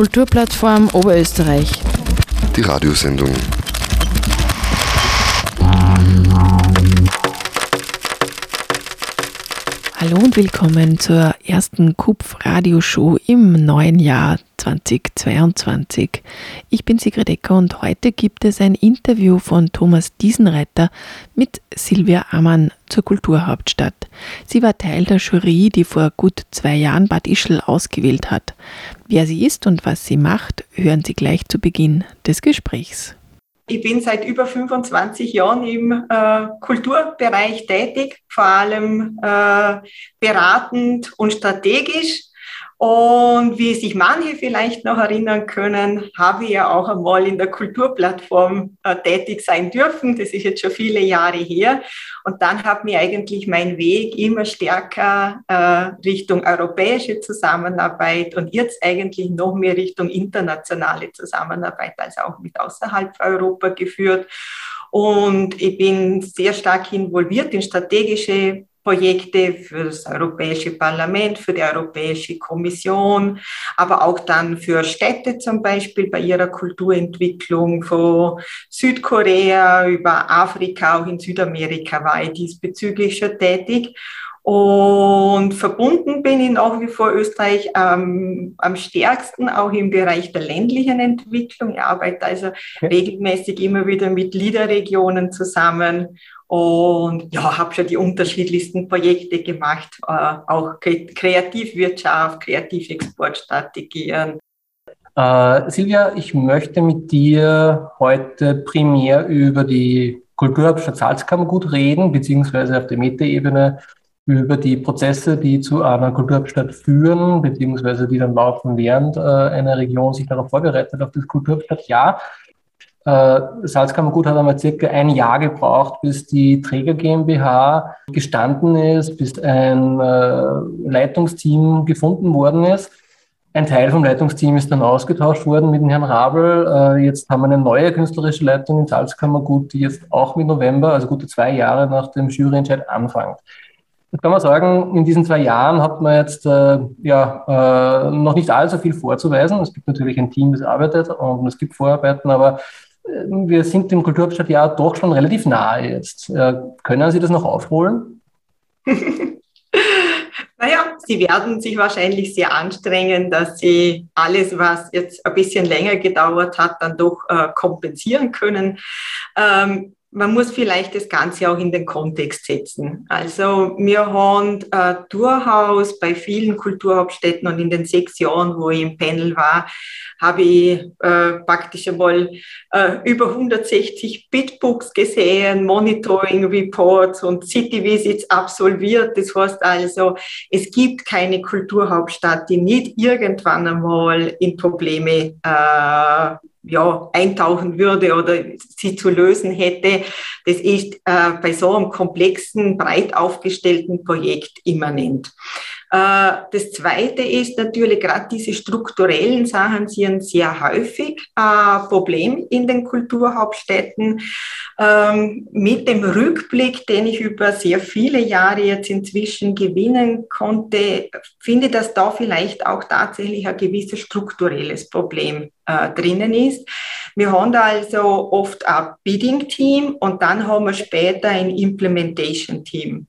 Kulturplattform Oberösterreich. Die Radiosendung. Hallo und willkommen zur ersten KUPF-Radioshow im neuen Jahr 2022. Ich bin Sigrid Ecker und heute gibt es ein Interview von Thomas Diesenreiter mit Silvia Ammann zur Kulturhauptstadt. Sie war Teil der Jury, die vor gut zwei Jahren Bad Ischl ausgewählt hat. Wer sie ist und was sie macht, hören Sie gleich zu Beginn des Gesprächs. Ich bin seit über 25 Jahren im äh, Kulturbereich tätig, vor allem äh, beratend und strategisch. Und wie sich manche vielleicht noch erinnern können, habe ich ja auch einmal in der Kulturplattform äh, tätig sein dürfen. Das ist jetzt schon viele Jahre her. Und dann hat mir eigentlich mein Weg immer stärker äh, Richtung europäische Zusammenarbeit und jetzt eigentlich noch mehr Richtung internationale Zusammenarbeit, also auch mit außerhalb Europa geführt. Und ich bin sehr stark involviert in strategische Projekte für das Europäische Parlament, für die Europäische Kommission, aber auch dann für Städte zum Beispiel bei ihrer Kulturentwicklung von Südkorea über Afrika, auch in Südamerika war ich diesbezüglich schon tätig. Und verbunden bin ich nach wie vor Österreich ähm, am stärksten auch im Bereich der ländlichen Entwicklung. Ich arbeite also okay. regelmäßig immer wieder mit Liederregionen zusammen und ja, habe schon die unterschiedlichsten Projekte gemacht, äh, auch Kreativwirtschaft, Kreativexportstrategien. Äh, Silvia, ich möchte mit dir heute primär über die Kulturhauptstadt Salzkammergut reden, beziehungsweise auf der Metaebene über die Prozesse, die zu einer Kulturhauptstadt führen, beziehungsweise die dann laufen, während äh, eine Region sich darauf vorbereitet, auf das Kulturhauptstadtjahr. Äh, Salzkammergut hat einmal circa ein Jahr gebraucht, bis die Träger GmbH gestanden ist, bis ein äh, Leitungsteam gefunden worden ist. Ein Teil vom Leitungsteam ist dann ausgetauscht worden mit dem Herrn Rabel. Äh, jetzt haben wir eine neue künstlerische Leitung in Salzkammergut, die jetzt auch mit November, also gute zwei Jahre nach dem Juryentscheid anfängt. Jetzt kann man sagen, in diesen zwei Jahren hat man jetzt äh, ja, äh, noch nicht allzu viel vorzuweisen. Es gibt natürlich ein Team, das arbeitet und es gibt Vorarbeiten, aber wir sind dem Kulturhauptstadtjahr doch schon relativ nahe jetzt. Äh, können Sie das noch aufholen? naja, Sie werden sich wahrscheinlich sehr anstrengen, dass Sie alles, was jetzt ein bisschen länger gedauert hat, dann doch äh, kompensieren können. Ähm, man muss vielleicht das Ganze auch in den Kontext setzen. Also wir haben äh, durchaus bei vielen Kulturhauptstädten und in den sechs Jahren, wo ich im Panel war, habe ich äh, praktisch einmal äh, über 160 Bitbooks gesehen, Monitoring Reports und City Visits absolviert. Das heißt also, es gibt keine Kulturhauptstadt, die nicht irgendwann einmal in Probleme äh, ja, eintauchen würde oder sie zu lösen hätte. Das ist äh, bei so einem komplexen, breit aufgestellten Projekt immanent. Äh, das Zweite ist natürlich, gerade diese strukturellen Sachen sind sehr häufig ein Problem in den Kulturhauptstädten. Ähm, mit dem Rückblick, den ich über sehr viele Jahre jetzt inzwischen gewinnen konnte, finde, ich, dass da vielleicht auch tatsächlich ein gewisses strukturelles Problem äh, drinnen ist. Wir haben da also oft ein Bidding-Team und dann haben wir später ein Implementation-Team.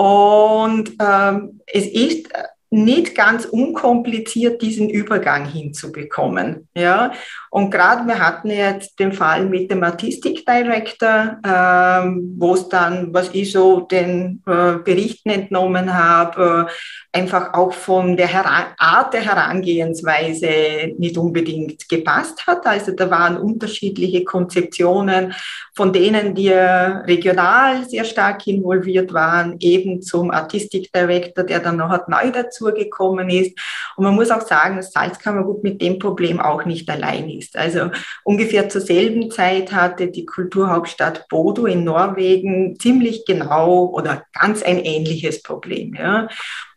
Und ähm, es ist nicht ganz unkompliziert, diesen Übergang hinzubekommen. Ja? Und gerade wir hatten jetzt den Fall mit dem Artistic Director, ähm, wo es dann, was ich so den äh, Berichten entnommen habe, äh, einfach auch von der Heran Art der Herangehensweise nicht unbedingt gepasst hat. Also da waren unterschiedliche Konzeptionen, von denen die regional sehr stark involviert waren, eben zum Artistic Director, der dann noch neu dazugekommen ist. Und man muss auch sagen, dass Salzkammergut mit dem Problem auch nicht allein ist. Also ungefähr zur selben Zeit hatte die Kulturhauptstadt Bodo in Norwegen ziemlich genau oder ganz ein ähnliches Problem. Ja.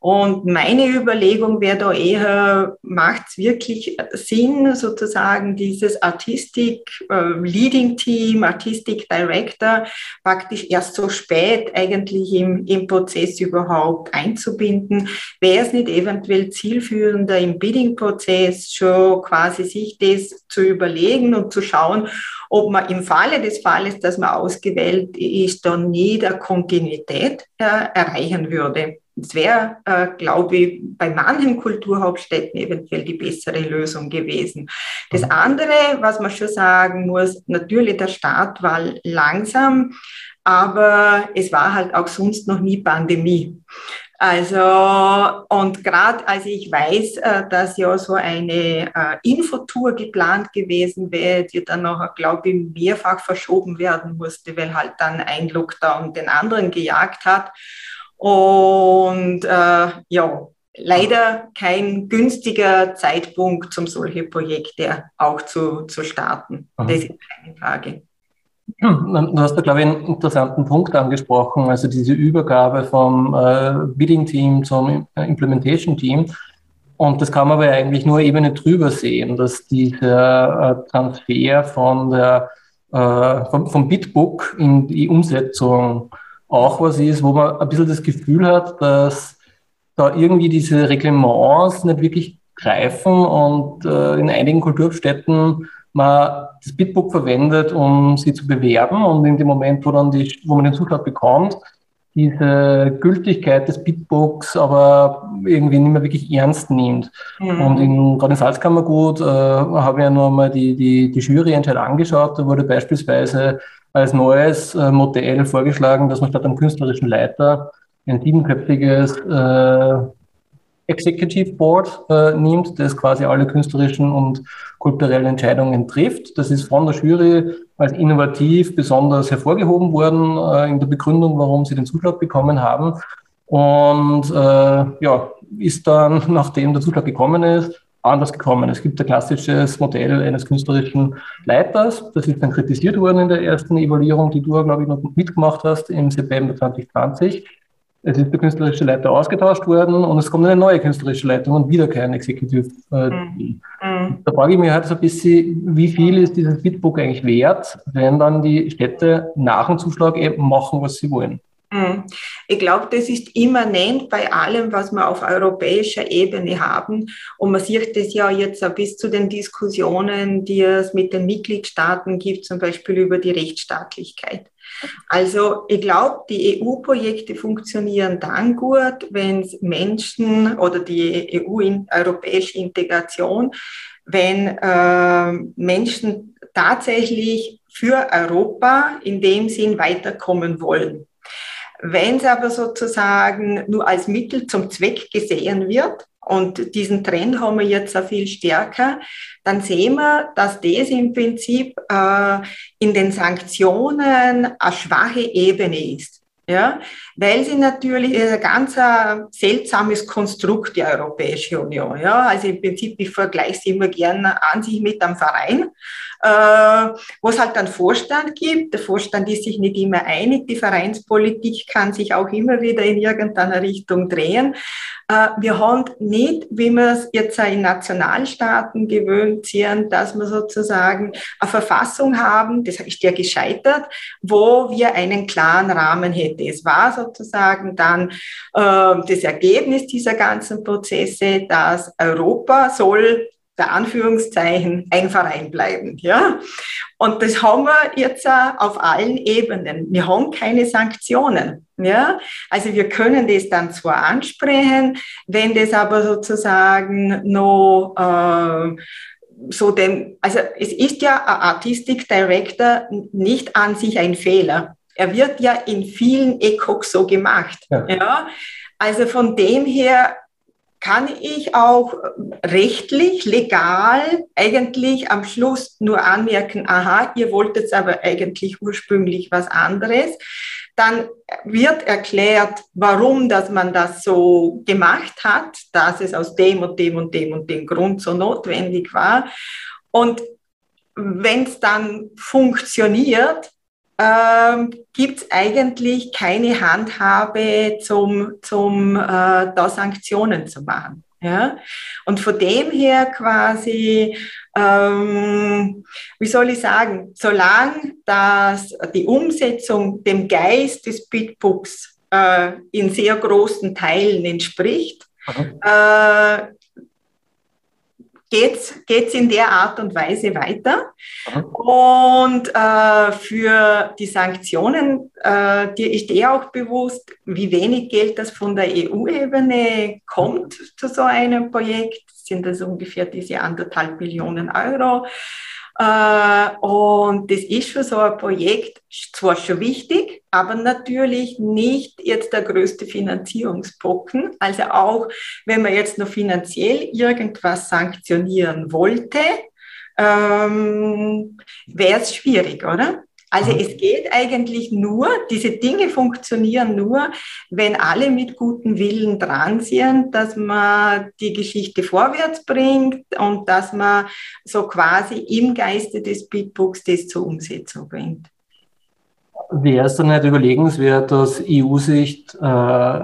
Und meine Überlegung wäre da eher, macht es wirklich Sinn, sozusagen dieses Artistic äh, Leading Team, Artistic Director praktisch erst so spät eigentlich im, im Prozess überhaupt einzubinden? Wäre es nicht eventuell zielführender im Bidding-Prozess schon quasi sich das zu überlegen und zu schauen, ob man im Falle des Falles, dass man ausgewählt ist, dann nie der Kontinuität äh, erreichen würde. Das wäre, äh, glaube ich, bei manchen Kulturhauptstädten eventuell die bessere Lösung gewesen. Das mhm. andere, was man schon sagen muss, natürlich der Start war langsam, aber es war halt auch sonst noch nie Pandemie. Also, und gerade als ich weiß, äh, dass ja so eine äh, Infotour geplant gewesen wäre, die dann noch, glaube ich, mehrfach verschoben werden musste, weil halt dann ein Lockdown den anderen gejagt hat. Und äh, ja, leider kein günstiger Zeitpunkt, um solche Projekte auch zu, zu starten. Aha. Das ist keine Frage. Du hast da, glaube ich, einen interessanten Punkt angesprochen, also diese Übergabe vom äh, Bidding-Team zum Implementation-Team. Und das kann man aber eigentlich nur Ebene drüber sehen, dass dieser äh, Transfer von der, äh, vom, vom Bitbook in die Umsetzung auch was ist, wo man ein bisschen das Gefühl hat, dass da irgendwie diese Reglements nicht wirklich greifen und äh, in einigen Kulturstädten man das Bitbook verwendet, um sie zu bewerben und in dem Moment, wo, dann die, wo man den Zuschlag bekommt, diese Gültigkeit des Bitbooks aber irgendwie nicht mehr wirklich ernst nimmt. Mhm. Und in, gerade in Salzkammergut äh, habe ich ja nur mal die, die, die Juryentscheid angeschaut. Da wurde beispielsweise als neues äh, Modell vorgeschlagen, dass man statt einem künstlerischen Leiter ein siebenköpfiges äh, Executive Board äh, nimmt, das quasi alle künstlerischen und kulturellen Entscheidungen trifft. Das ist von der Jury als innovativ besonders hervorgehoben worden äh, in der Begründung, warum sie den Zuschlag bekommen haben. Und äh, ja, ist dann, nachdem der Zuschlag gekommen ist, anders gekommen. Es gibt ein klassisches Modell eines künstlerischen Leiters. Das ist dann kritisiert worden in der ersten Evaluierung, die du, glaube ich, noch mitgemacht hast im September 2020. Es ist der künstlerische Leiter ausgetauscht worden und es kommt eine neue künstlerische Leitung und wieder kein Executive äh, mhm. mhm. Da frage ich mich halt so ein bisschen, wie viel ist dieses Bitbook eigentlich wert, wenn dann die Städte nach dem Zuschlag eben machen, was sie wollen? Mhm. Ich glaube, das ist immanent bei allem, was wir auf europäischer Ebene haben. Und man sieht das ja jetzt bis zu den Diskussionen, die es mit den Mitgliedstaaten gibt, zum Beispiel über die Rechtsstaatlichkeit. Also ich glaube, die EU-Projekte funktionieren dann gut, wenn Menschen oder die EU-europäische Integration, wenn äh, Menschen tatsächlich für Europa in dem Sinn weiterkommen wollen. Wenn es aber sozusagen nur als Mittel zum Zweck gesehen wird, und diesen Trend haben wir jetzt auch viel stärker, dann sehen wir, dass das im Prinzip äh, in den Sanktionen eine schwache Ebene ist. Ja, weil sie natürlich ein ganz äh, seltsames Konstrukt, die Europäische Union. Ja, also im Prinzip, ich vergleiche sie immer gerne an sich mit einem Verein äh, wo es halt einen Vorstand gibt. Der Vorstand ist sich nicht immer einig. Die Vereinspolitik kann sich auch immer wieder in irgendeiner Richtung drehen. Äh, wir haben nicht, wie wir es jetzt in Nationalstaaten gewöhnt sind, dass wir sozusagen eine Verfassung haben, das ist ja gescheitert, wo wir einen klaren Rahmen hätten. Es war sozusagen dann äh, das Ergebnis dieser ganzen Prozesse, dass Europa soll der Anführungszeichen ein Verein bleiben. Ja? Und das haben wir jetzt auf allen Ebenen. Wir haben keine Sanktionen. Ja? Also wir können das dann zwar ansprechen, wenn das aber sozusagen noch äh, so dem, also es ist ja ein Artistic Director nicht an sich ein Fehler. Er wird ja in vielen ECOC so gemacht. Ja. ja? Also von dem her kann ich auch rechtlich, legal eigentlich am Schluss nur anmerken, aha, ihr wolltet aber eigentlich ursprünglich was anderes. Dann wird erklärt, warum dass man das so gemacht hat, dass es aus dem und dem und dem und dem Grund so notwendig war. Und wenn es dann funktioniert, äh, ähm, gibt es eigentlich keine Handhabe, zum, zum äh, da Sanktionen zu machen. Ja? Und von dem her quasi, ähm, wie soll ich sagen, solange das die Umsetzung dem Geist des Bitbooks äh, in sehr großen Teilen entspricht, äh, geht es in der Art und Weise weiter. Und äh, für die Sanktionen, äh, dir ist eh auch bewusst, wie wenig Geld das von der EU-Ebene kommt zu so einem Projekt. Sind das ungefähr diese anderthalb Millionen Euro. Äh, und das ist für so ein Projekt zwar schon wichtig, aber natürlich nicht jetzt der größte Finanzierungsbrocken. Also auch wenn man jetzt noch finanziell irgendwas sanktionieren wollte, ähm, wäre es schwierig, oder? Also es geht eigentlich nur, diese Dinge funktionieren nur, wenn alle mit gutem Willen dran sind, dass man die Geschichte vorwärts bringt und dass man so quasi im Geiste des Beatbooks das zur Umsetzung bringt. Wäre es dann nicht überlegenswert, aus EU-Sicht äh,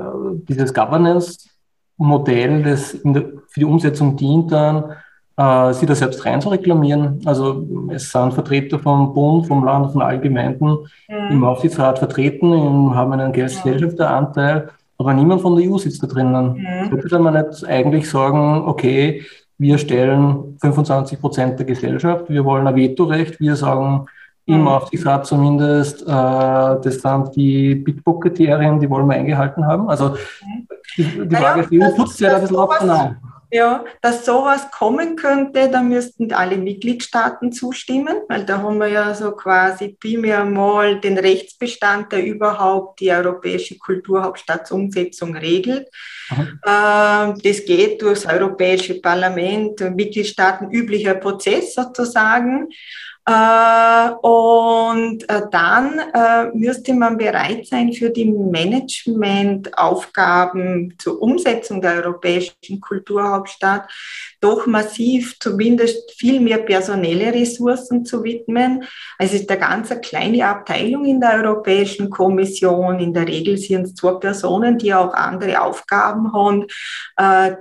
dieses Governance-Modell, das der, für die Umsetzung dient, dann äh, sie da selbst rein zu reklamieren. Also es sind Vertreter vom Bund, vom Land, von allen Gemeinden mhm. im Aufsichtsrat vertreten haben einen Gesellschafteranteil, aber niemand von der EU sitzt da drinnen. Mhm. Könnte man nicht eigentlich sagen, okay, wir stellen 25 Prozent der Gesellschaft, wir wollen ein Vetorecht, wir sagen, im mhm. Aufsichtsrat zumindest, äh, das sind die Bitbook-Kriterien, die wollen wir eingehalten haben. Also mhm. die, die Frage ist, EU putzt ja da ein bisschen auf ja, dass sowas kommen könnte, da müssten alle Mitgliedstaaten zustimmen, weil da haben wir ja so quasi primär mal den Rechtsbestand, der überhaupt die europäische Kulturhauptstadtsumsetzung regelt. Mhm. Das geht durch das Europäische Parlament, Mitgliedstaaten üblicher Prozess sozusagen. Äh, und äh, dann äh, müsste man bereit sein, für die Managementaufgaben zur Umsetzung der europäischen Kulturhauptstadt doch massiv, zumindest viel mehr personelle Ressourcen zu widmen. Also es ist eine ganz kleine Abteilung in der Europäischen Kommission. In der Regel sind es zwei Personen, die auch andere Aufgaben haben,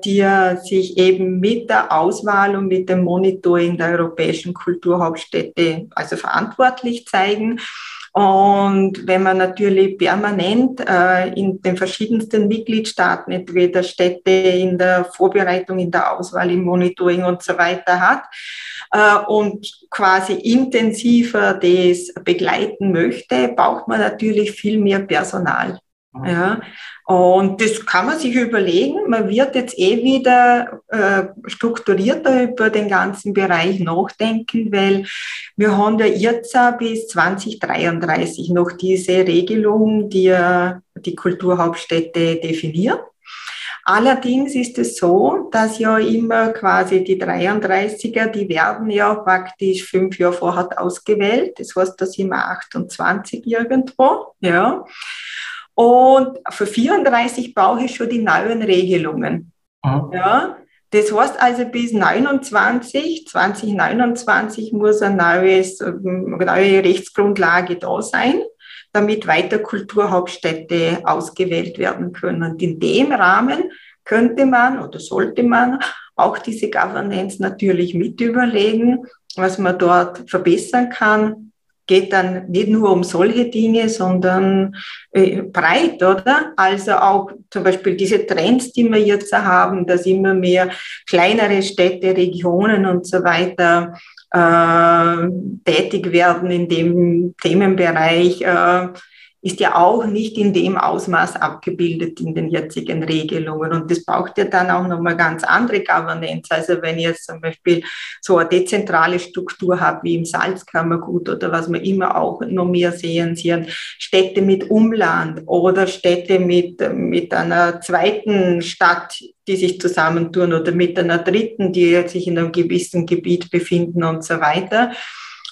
die sich eben mit der Auswahl und mit dem Monitoring der europäischen Kulturhauptstädte also verantwortlich zeigen. Und wenn man natürlich permanent äh, in den verschiedensten Mitgliedstaaten entweder Städte in der Vorbereitung, in der Auswahl, im Monitoring und so weiter hat äh, und quasi intensiver das begleiten möchte, braucht man natürlich viel mehr Personal. Ja, und das kann man sich überlegen. Man wird jetzt eh wieder äh, strukturierter über den ganzen Bereich nachdenken, weil wir haben ja jetzt bis 2033 noch diese Regelung, die die Kulturhauptstädte definiert. Allerdings ist es so, dass ja immer quasi die 33er, die werden ja praktisch fünf Jahre vorher ausgewählt. Das heißt, da sind wir 28 irgendwo, ja. Und für 34 brauche ich schon die neuen Regelungen. Mhm. Ja, das heißt also bis 29, 2029 muss eine neues, ähm, neue Rechtsgrundlage da sein, damit weiter Kulturhauptstädte ausgewählt werden können. Und in dem Rahmen könnte man oder sollte man auch diese Governance natürlich mit überlegen, was man dort verbessern kann, geht dann nicht nur um solche Dinge, sondern äh, breit, oder? Also auch zum Beispiel diese Trends, die wir jetzt haben, dass immer mehr kleinere Städte, Regionen und so weiter äh, tätig werden in dem Themenbereich. Äh, ist ja auch nicht in dem Ausmaß abgebildet in den jetzigen Regelungen. Und das braucht ja dann auch nochmal ganz andere Governance. Also wenn jetzt zum Beispiel so eine dezentrale Struktur habe wie im Salzkammergut oder was wir immer auch noch mehr sehen, sind Städte mit Umland oder Städte mit, mit einer zweiten Stadt, die sich zusammentun oder mit einer dritten, die sich in einem gewissen Gebiet befinden und so weiter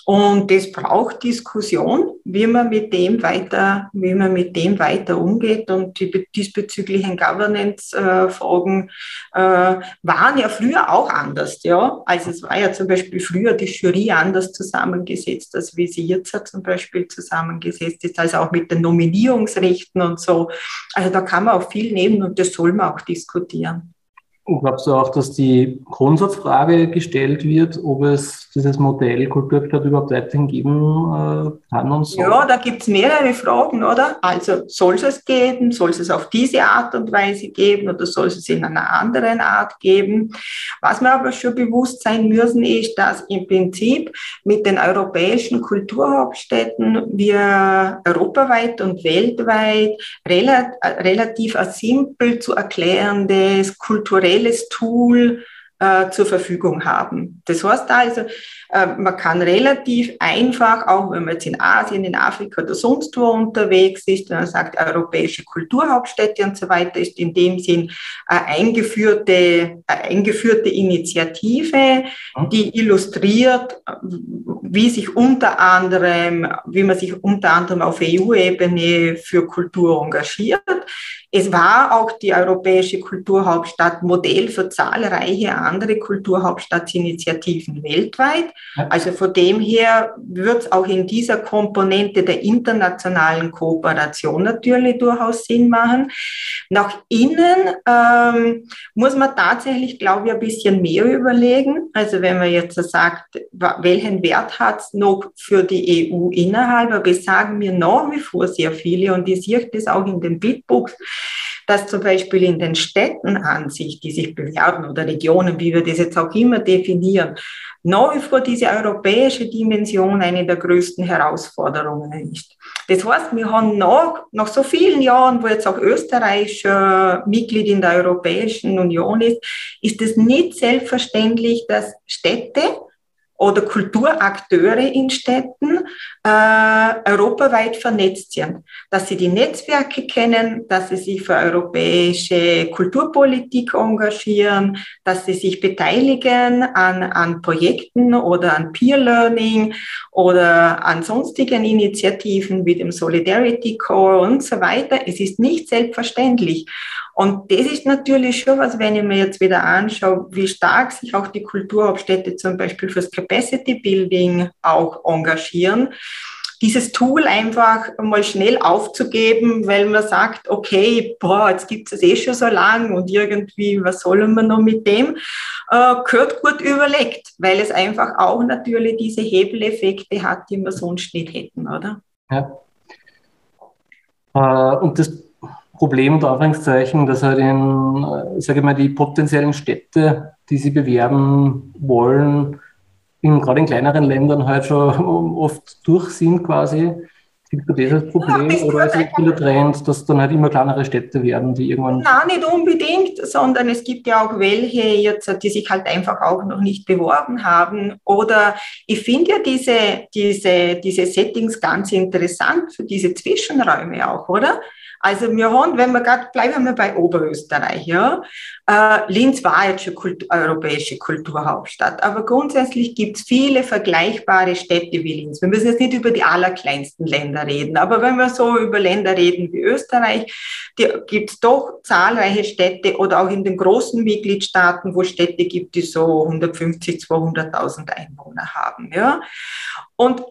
Und das braucht Diskussion, wie man mit dem weiter, wie man mit dem weiter umgeht. Und die diesbezüglichen Governance-Fragen äh, waren ja früher auch anders, ja. Also es war ja zum Beispiel früher die Jury anders zusammengesetzt, als wie sie jetzt zum Beispiel zusammengesetzt ist, also auch mit den Nominierungsrechten und so. Also da kann man auch viel nehmen und das soll man auch diskutieren. Glaubst du auch, dass die Grundsatzfrage gestellt wird, ob es dieses Modell Kulturstadt überhaupt weiterhin geben äh, kann und so? Ja, da gibt es mehrere Fragen, oder? Also soll es es geben? Soll es es auf diese Art und Weise geben oder soll es es in einer anderen Art geben? Was wir aber schon bewusst sein müssen, ist, dass im Prinzip mit den europäischen Kulturhauptstädten wir europaweit und weltweit relativ ein simpel zu erklärendes kulturelles visuelles Tool äh, zur Verfügung haben. Das heißt also, äh, man kann relativ einfach, auch wenn man jetzt in Asien, in Afrika oder sonst wo unterwegs ist, wenn man sagt, europäische Kulturhauptstädte und so weiter, ist in dem Sinn eine eingeführte, eine eingeführte Initiative, mhm. die illustriert, wie sich unter anderem, wie man sich unter anderem auf EU-Ebene für Kultur engagiert. Es war auch die europäische Kulturhauptstadt Modell für zahlreiche andere Kulturhauptstadtinitiativen weltweit. Also von dem her wird es auch in dieser Komponente der internationalen Kooperation natürlich durchaus Sinn machen. Nach innen ähm, muss man tatsächlich, glaube ich, ein bisschen mehr überlegen. Also wenn man jetzt sagt, welchen Wert hat es noch für die EU innerhalb, aber es sagen mir nach wie vor sehr viele und ich sehe das auch in den Bitbooks, dass zum Beispiel in den Städten an sich, die sich bewerben oder Regionen, wie wir das jetzt auch immer definieren, nach wie vor diese europäische Dimension eine der größten Herausforderungen ist. Das heißt, wir haben nach, nach so vielen Jahren, wo jetzt auch Österreich äh, Mitglied in der Europäischen Union ist, ist es nicht selbstverständlich, dass Städte oder Kulturakteure in Städten äh, europaweit vernetzt sind, dass sie die Netzwerke kennen, dass sie sich für europäische Kulturpolitik engagieren, dass sie sich beteiligen an, an Projekten oder an Peer Learning oder an sonstigen Initiativen wie dem Solidarity Core und so weiter. Es ist nicht selbstverständlich. Und das ist natürlich schon was, wenn ich mir jetzt wieder anschaue, wie stark sich auch die Kulturhauptstädte zum Beispiel fürs Capacity Building auch engagieren. Dieses Tool einfach mal schnell aufzugeben, weil man sagt, okay, boah, jetzt gibt es eh schon so lang und irgendwie, was sollen wir noch mit dem? Äh, gehört gut überlegt, weil es einfach auch natürlich diese Hebeleffekte hat, die wir sonst nicht hätten, oder? Ja. Äh, und das Problem unter Anführungszeichen, dass halt in, äh, sage ich mal, die potenziellen Städte, die sie bewerben wollen, in, gerade in kleineren Ländern halt schon oft durch sind quasi. Gibt es das Problem ja, oder ist es der Trend, dass dann halt immer kleinere Städte werden, die irgendwann. Nein, nicht unbedingt, sondern es gibt ja auch welche jetzt, die sich halt einfach auch noch nicht beworben haben. Oder ich finde ja diese, diese, diese Settings ganz interessant für diese Zwischenräume auch, oder? Also wir haben, wenn wir gerade, bleiben wir bei Oberösterreich, ja. Äh, Linz war jetzt schon Kult, europäische Kulturhauptstadt, aber grundsätzlich gibt es viele vergleichbare Städte wie Linz. Wir müssen jetzt nicht über die allerkleinsten Länder reden, aber wenn wir so über Länder reden wie Österreich, gibt es doch zahlreiche Städte oder auch in den großen Mitgliedstaaten, wo Städte gibt, die so 150, 200.000 Einwohner haben, ja. Und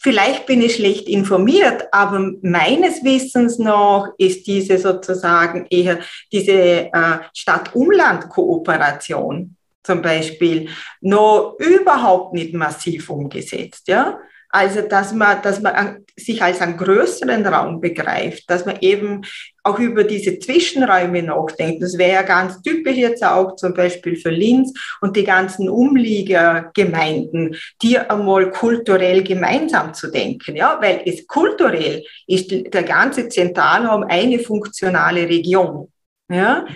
Vielleicht bin ich schlecht informiert, aber meines Wissens noch ist diese sozusagen eher diese äh, Stadt-Umland-Kooperation zum Beispiel noch überhaupt nicht massiv umgesetzt. Ja? Also, dass man, dass man sich als einen größeren Raum begreift, dass man eben auch über diese Zwischenräume nachdenkt. Das wäre ja ganz typisch jetzt auch zum Beispiel für Linz und die ganzen Umliegergemeinden, die einmal kulturell gemeinsam zu denken, ja, weil es kulturell ist der ganze Zentralraum eine funktionale Region. Ja?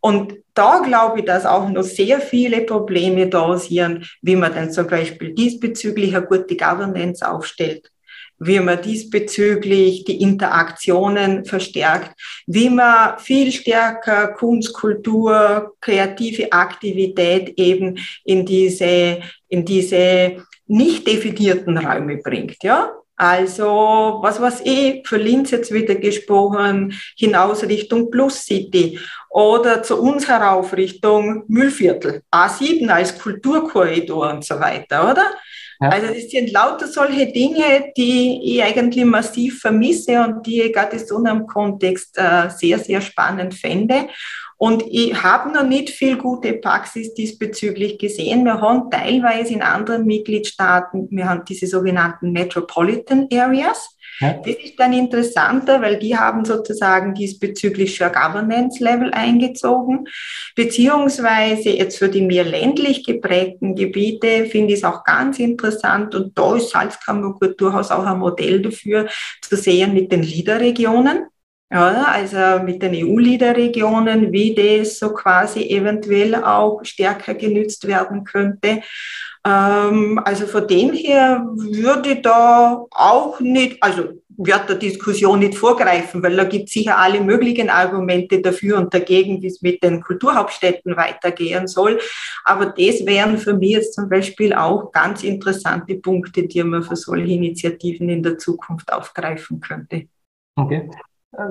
Und da glaube ich, dass auch noch sehr viele Probleme da sind, wie man denn zum Beispiel diesbezüglich eine gute Governance aufstellt, wie man diesbezüglich die Interaktionen verstärkt, wie man viel stärker Kunst, Kultur, kreative Aktivität eben in diese, in diese nicht definierten Räume bringt, ja. Also, was weiß ich, für Linz jetzt wieder gesprochen, hinaus Richtung Plus City oder zu uns herauf Richtung Müllviertel, A7 als Kulturkorridor und so weiter, oder? Ja. Also, es sind lauter solche Dinge, die ich eigentlich massiv vermisse und die ich gerade in so einem Kontext äh, sehr, sehr spannend fände. Und ich habe noch nicht viel gute Praxis diesbezüglich gesehen. Wir haben teilweise in anderen Mitgliedstaaten, wir haben diese sogenannten Metropolitan Areas. Ja. Das ist dann interessanter, weil die haben sozusagen diesbezüglich schon Governance-Level eingezogen. Beziehungsweise jetzt für die mehr ländlich geprägten Gebiete finde ich es auch ganz interessant und da ist Salzkammergut durchaus auch ein Modell dafür zu sehen mit den LIDER-Regionen. Ja, also mit den EU-Leader-Regionen, wie das so quasi eventuell auch stärker genützt werden könnte. Ähm, also von dem her würde da auch nicht, also wird der Diskussion nicht vorgreifen, weil da gibt es sicher alle möglichen Argumente dafür und dagegen, wie es mit den Kulturhauptstädten weitergehen soll. Aber das wären für mich jetzt zum Beispiel auch ganz interessante Punkte, die man für solche Initiativen in der Zukunft aufgreifen könnte. Okay.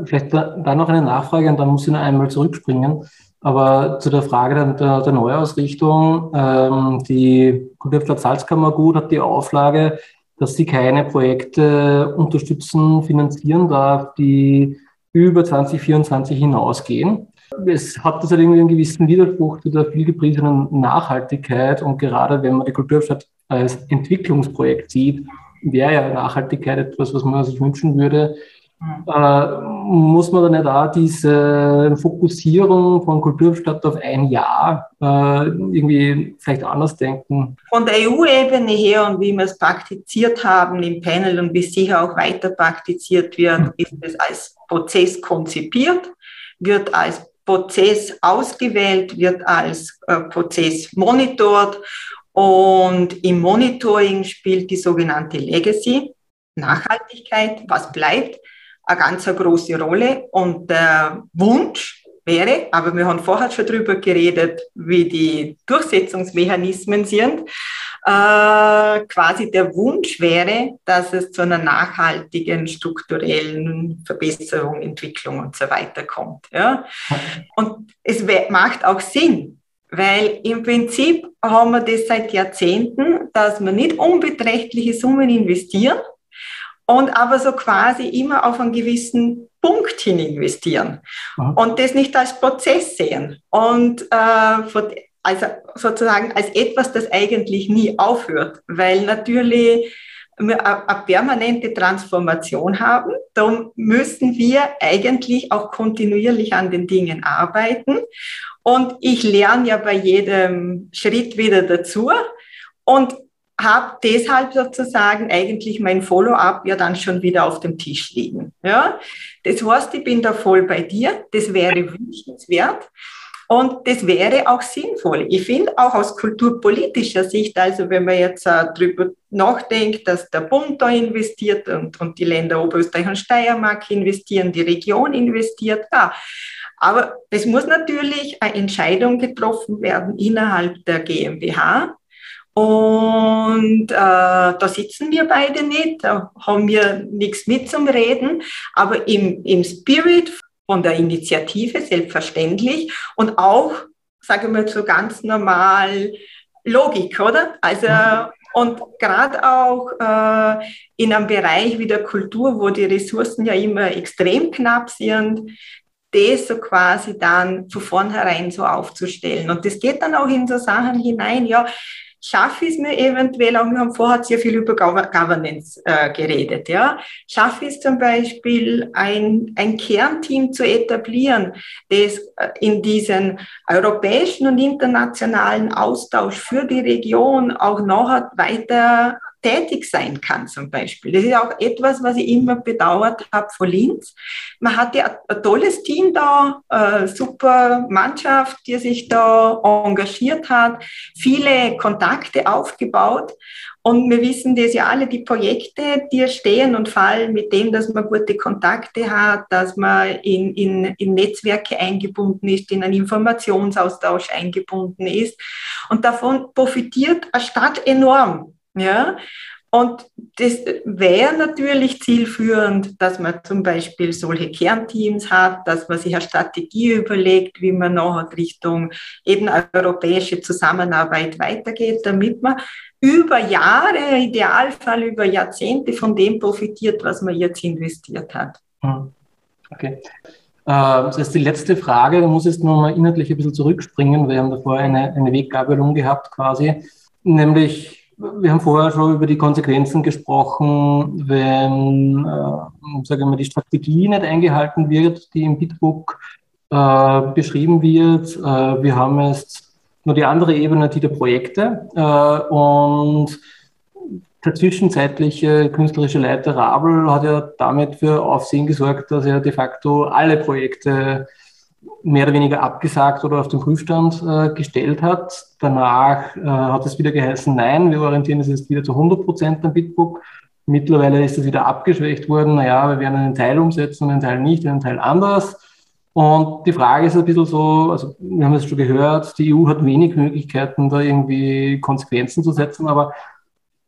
Vielleicht da, da, noch eine Nachfrage und dann muss ich noch einmal zurückspringen. Aber zu der Frage der, der Neuausrichtung, ähm, die Kulturstadt Salzkammergut hat die Auflage, dass sie keine Projekte unterstützen, finanzieren darf, die über 2024 hinausgehen. Es hat halt irgendwie einen gewissen Widerspruch zu der vielgepriesenen Nachhaltigkeit und gerade wenn man die Kulturstadt als Entwicklungsprojekt sieht, wäre ja Nachhaltigkeit etwas, was man sich wünschen würde, äh, muss man dann nicht auch diese Fokussierung von Kulturstadt auf ein Jahr äh, irgendwie vielleicht anders denken? Von der EU-Ebene her und wie wir es praktiziert haben im Panel und wie es sicher auch weiter praktiziert wird, mhm. ist es als Prozess konzipiert, wird als Prozess ausgewählt, wird als äh, Prozess monitort und im Monitoring spielt die sogenannte Legacy, Nachhaltigkeit, was bleibt, eine ganz große Rolle. Und der Wunsch wäre, aber wir haben vorher schon darüber geredet, wie die Durchsetzungsmechanismen sind, äh, quasi der Wunsch wäre, dass es zu einer nachhaltigen strukturellen Verbesserung, Entwicklung und so weiter kommt. Ja? Und es macht auch Sinn, weil im Prinzip haben wir das seit Jahrzehnten, dass wir nicht unbeträchtliche Summen investieren, und aber so quasi immer auf einen gewissen Punkt hin investieren Aha. und das nicht als Prozess sehen und äh, also sozusagen als etwas, das eigentlich nie aufhört, weil natürlich wir eine permanente Transformation haben. Darum müssen wir eigentlich auch kontinuierlich an den Dingen arbeiten. Und ich lerne ja bei jedem Schritt wieder dazu. Und habe deshalb sozusagen eigentlich mein Follow-up ja dann schon wieder auf dem Tisch liegen. Ja? Das heißt, ich bin da voll bei dir. Das wäre wünschenswert. Und das wäre auch sinnvoll. Ich finde auch aus kulturpolitischer Sicht, also wenn man jetzt äh, darüber nachdenkt, dass der Bund da investiert und, und die Länder Oberösterreich und Steiermark investieren, die Region investiert, ja. Aber es muss natürlich eine Entscheidung getroffen werden innerhalb der GmbH, und äh, da sitzen wir beide nicht, da haben wir nichts mit zum Reden, aber im, im Spirit von der Initiative selbstverständlich und auch, sage ich mal, so ganz normal Logik, oder? Also und gerade auch äh, in einem Bereich wie der Kultur, wo die Ressourcen ja immer extrem knapp sind, das so quasi dann von vornherein so aufzustellen. Und das geht dann auch in so Sachen hinein, ja, schaffe ich es mir eventuell, auch wir haben vorher sehr viel über Governance äh, geredet, ja, schaffe ich es zum Beispiel, ein, ein Kernteam zu etablieren, das äh, in diesen europäischen und internationalen Austausch für die Region auch nachher weiter tätig sein kann zum Beispiel. Das ist auch etwas, was ich immer bedauert habe von Linz. Man hatte ein tolles Team da, eine super Mannschaft, die sich da engagiert hat, viele Kontakte aufgebaut. Und wir wissen das ja alle, die Projekte, die stehen und fallen mit dem, dass man gute Kontakte hat, dass man in, in, in Netzwerke eingebunden ist, in einen Informationsaustausch eingebunden ist. Und davon profitiert eine Stadt enorm Ja, und das wäre natürlich zielführend, dass man zum Beispiel solche Kernteams hat, dass man sich eine Strategie überlegt, wie man nachher Richtung eben europäische Zusammenarbeit weitergeht, damit man über Jahre, Idealfall über Jahrzehnte von dem profitiert, was man jetzt investiert hat. Hm. Okay. Äh, das ist die letzte Frage, da muss ich jetzt nochmal inhaltlich ein bisschen zurückspringen. Wir haben davor eine, eine Weggabelung gehabt quasi, nämlich wir haben vorher schon über die Konsequenzen gesprochen, wenn äh, sagen wir, die Strategie nicht eingehalten wird, die im Bitbook äh, beschrieben wird. Äh, wir haben jetzt nur die andere Ebene, die der Projekte. Äh, und der zwischenzeitliche künstlerische Leiter Rabel hat ja damit für Aufsehen gesorgt, dass er de facto alle Projekte mehr oder weniger abgesagt oder auf den Prüfstand äh, gestellt hat. Danach äh, hat es wieder geheißen, nein, wir orientieren uns jetzt wieder zu 100 Prozent am Bitbook. Mittlerweile ist es wieder abgeschwächt worden. Naja, wir werden einen Teil umsetzen, einen Teil nicht, einen Teil anders. Und die Frage ist ein bisschen so, also wir haben es schon gehört, die EU hat wenig Möglichkeiten, da irgendwie Konsequenzen zu setzen, aber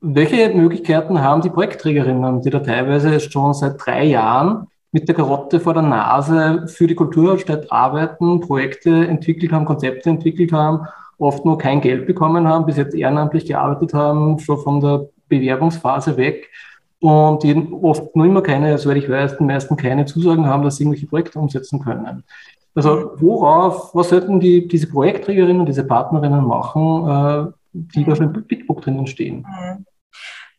welche Möglichkeiten haben die Projektträgerinnen, die da teilweise schon seit drei Jahren mit der Karotte vor der Nase für die Kulturhauptstadt arbeiten, Projekte entwickelt haben, Konzepte entwickelt haben, oft nur kein Geld bekommen haben, bis jetzt ehrenamtlich gearbeitet haben, schon von der Bewerbungsphase weg und die oft nur immer keine, soweit ich weiß, die meisten keine Zusagen haben, dass sie irgendwelche Projekte umsetzen können. Also worauf, was sollten die, diese Projektträgerinnen, diese Partnerinnen machen, äh, die da schon im Bitbook drinnen stehen? Mhm.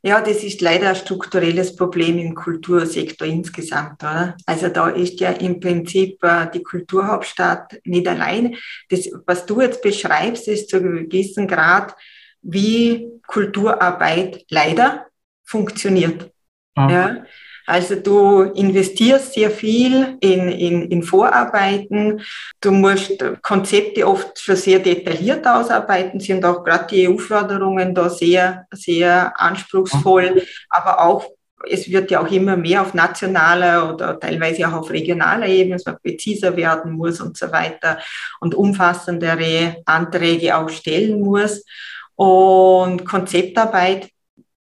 Ja, das ist leider ein strukturelles Problem im Kultursektor insgesamt, oder? Also da ist ja im Prinzip äh, die Kulturhauptstadt nicht allein. Das, was du jetzt beschreibst, ist zu einem gewissen Grad, wie Kulturarbeit leider funktioniert. Mhm. Ja? Also du investierst sehr viel in, in, in Vorarbeiten. Du musst Konzepte oft schon sehr detailliert ausarbeiten, sind auch gerade die EU-Förderungen da sehr, sehr anspruchsvoll, aber auch es wird ja auch immer mehr auf nationaler oder teilweise auch auf regionaler Ebene, dass man präziser werden muss und so weiter und umfassendere Anträge auch stellen muss. Und Konzeptarbeit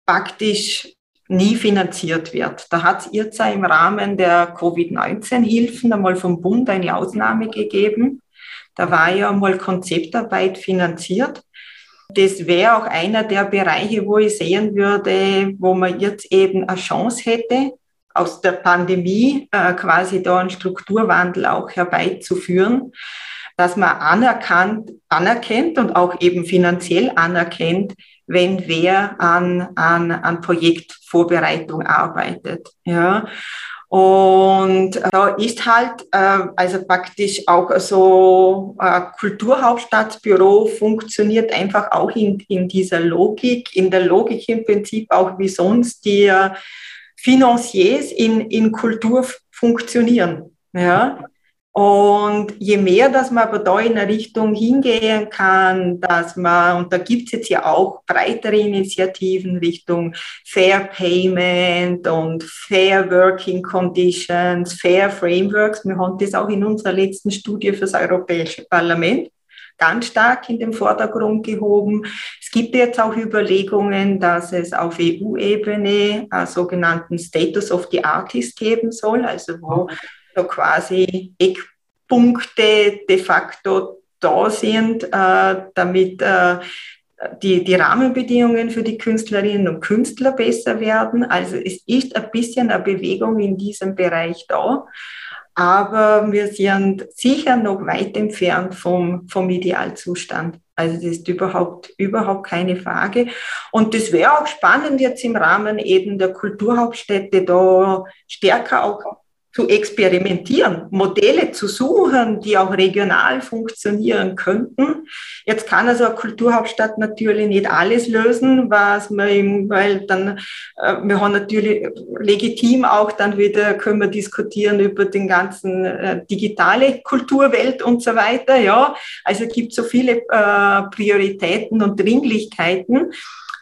praktisch nie finanziert wird. Da hat es jetzt im Rahmen der Covid-19-Hilfen einmal vom Bund eine Ausnahme gegeben. Da war ja einmal Konzeptarbeit finanziert. Das wäre auch einer der Bereiche, wo ich sehen würde, wo man jetzt eben eine Chance hätte, aus der Pandemie äh, quasi da einen Strukturwandel auch herbeizuführen, dass man anerkannt, anerkennt und auch eben finanziell anerkennt, wenn wer an, an, an Projektvorbereitung arbeitet. Ja. Und da ist halt, äh, also praktisch auch so äh, Kulturhauptstadtbüro funktioniert einfach auch in, in dieser Logik, in der Logik im Prinzip auch wie sonst die äh, Financiers in, in Kultur funktionieren. Ja. Und je mehr, dass man aber da in eine Richtung hingehen kann, dass man, und da gibt es jetzt ja auch breitere Initiativen Richtung Fair Payment und Fair Working Conditions, Fair Frameworks. Wir haben das auch in unserer letzten Studie für das Europäische Parlament ganz stark in den Vordergrund gehoben. Es gibt jetzt auch Überlegungen, dass es auf EU-Ebene einen sogenannten Status of the Artist geben soll, also wo so quasi Eckpunkte de facto da sind, äh, damit äh, die, die Rahmenbedingungen für die Künstlerinnen und Künstler besser werden. Also es ist ein bisschen eine Bewegung in diesem Bereich da. Aber wir sind sicher noch weit entfernt vom, vom Idealzustand. Also das ist überhaupt, überhaupt keine Frage. Und das wäre auch spannend jetzt im Rahmen eben der Kulturhauptstädte da stärker auch zu experimentieren, Modelle zu suchen, die auch regional funktionieren könnten. Jetzt kann also eine Kulturhauptstadt natürlich nicht alles lösen, was man weil dann, äh, wir haben natürlich legitim auch dann wieder, können wir diskutieren über den ganzen äh, digitale Kulturwelt und so weiter, ja. Also es gibt so viele äh, Prioritäten und Dringlichkeiten.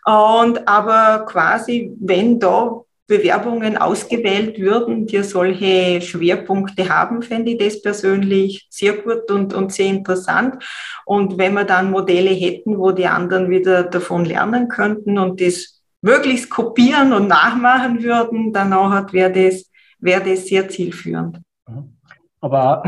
Und aber quasi, wenn da Bewerbungen ausgewählt würden, die solche Schwerpunkte haben, fände ich das persönlich sehr gut und, und sehr interessant. Und wenn wir dann Modelle hätten, wo die anderen wieder davon lernen könnten und das möglichst kopieren und nachmachen würden, dann wäre das, wäre das sehr zielführend. Mhm. Aber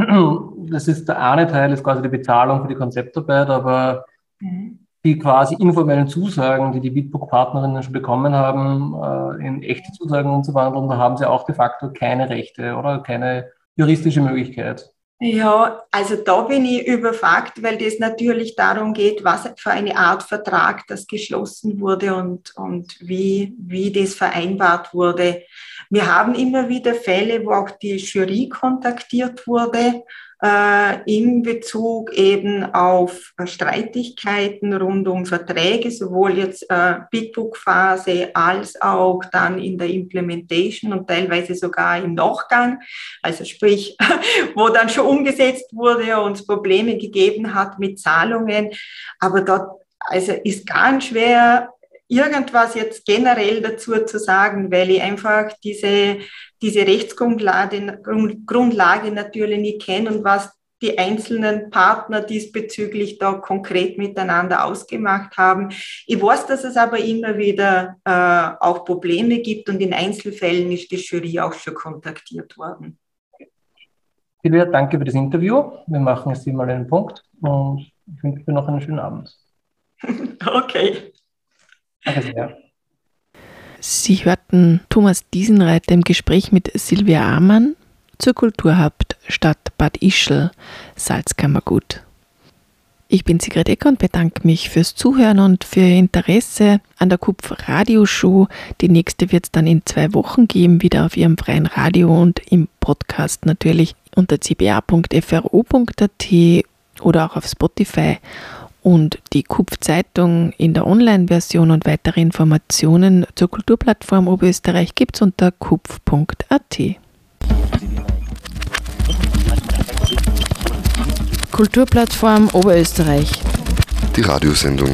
das ist der eine Teil, ist quasi die Bezahlung für die Konzeptarbeit, aber mhm. Die quasi informellen Zusagen, die die Bitbook-Partnerinnen schon bekommen haben, äh, in echte Zusagen umzuwandeln, da haben sie auch de facto keine Rechte oder keine juristische Möglichkeit. Ja, also da bin ich überfragt, weil das natürlich darum geht, was für eine Art Vertrag das geschlossen wurde und, und wie, wie das vereinbart wurde. Wir haben immer wieder Fälle, wo auch die Jury kontaktiert wurde in Bezug eben auf Streitigkeiten rund um Verträge, sowohl jetzt äh, Bitbook-Phase als auch dann in der Implementation und teilweise sogar im Nachgang, also sprich, wo dann schon umgesetzt wurde und es Probleme gegeben hat mit Zahlungen. Aber dort also ist ganz schwer irgendwas jetzt generell dazu zu sagen, weil ich einfach diese, diese Rechtsgrundlage Grundlage natürlich nicht kenne und was die einzelnen Partner diesbezüglich da konkret miteinander ausgemacht haben. Ich weiß, dass es aber immer wieder äh, auch Probleme gibt und in Einzelfällen ist die Jury auch schon kontaktiert worden. Silvia, danke für das Interview. Wir machen jetzt hier mal einen Punkt und ich wünsche dir noch einen schönen Abend. okay. Danke sehr. Sie hörten Thomas Diesenreiter im Gespräch mit Silvia Amann zur Kulturhauptstadt Bad Ischl, Salzkammergut. Ich bin Sigrid Ecker und bedanke mich fürs Zuhören und für Ihr Interesse an der Kupf Radioshow. Die nächste wird es dann in zwei Wochen geben, wieder auf Ihrem freien Radio und im Podcast natürlich unter cba.fro.at oder auch auf Spotify und die Kupf-Zeitung in der Online-Version und weitere Informationen zur Kulturplattform Oberösterreich gibt es unter kupf.at. Kulturplattform Oberösterreich. Die Radiosendung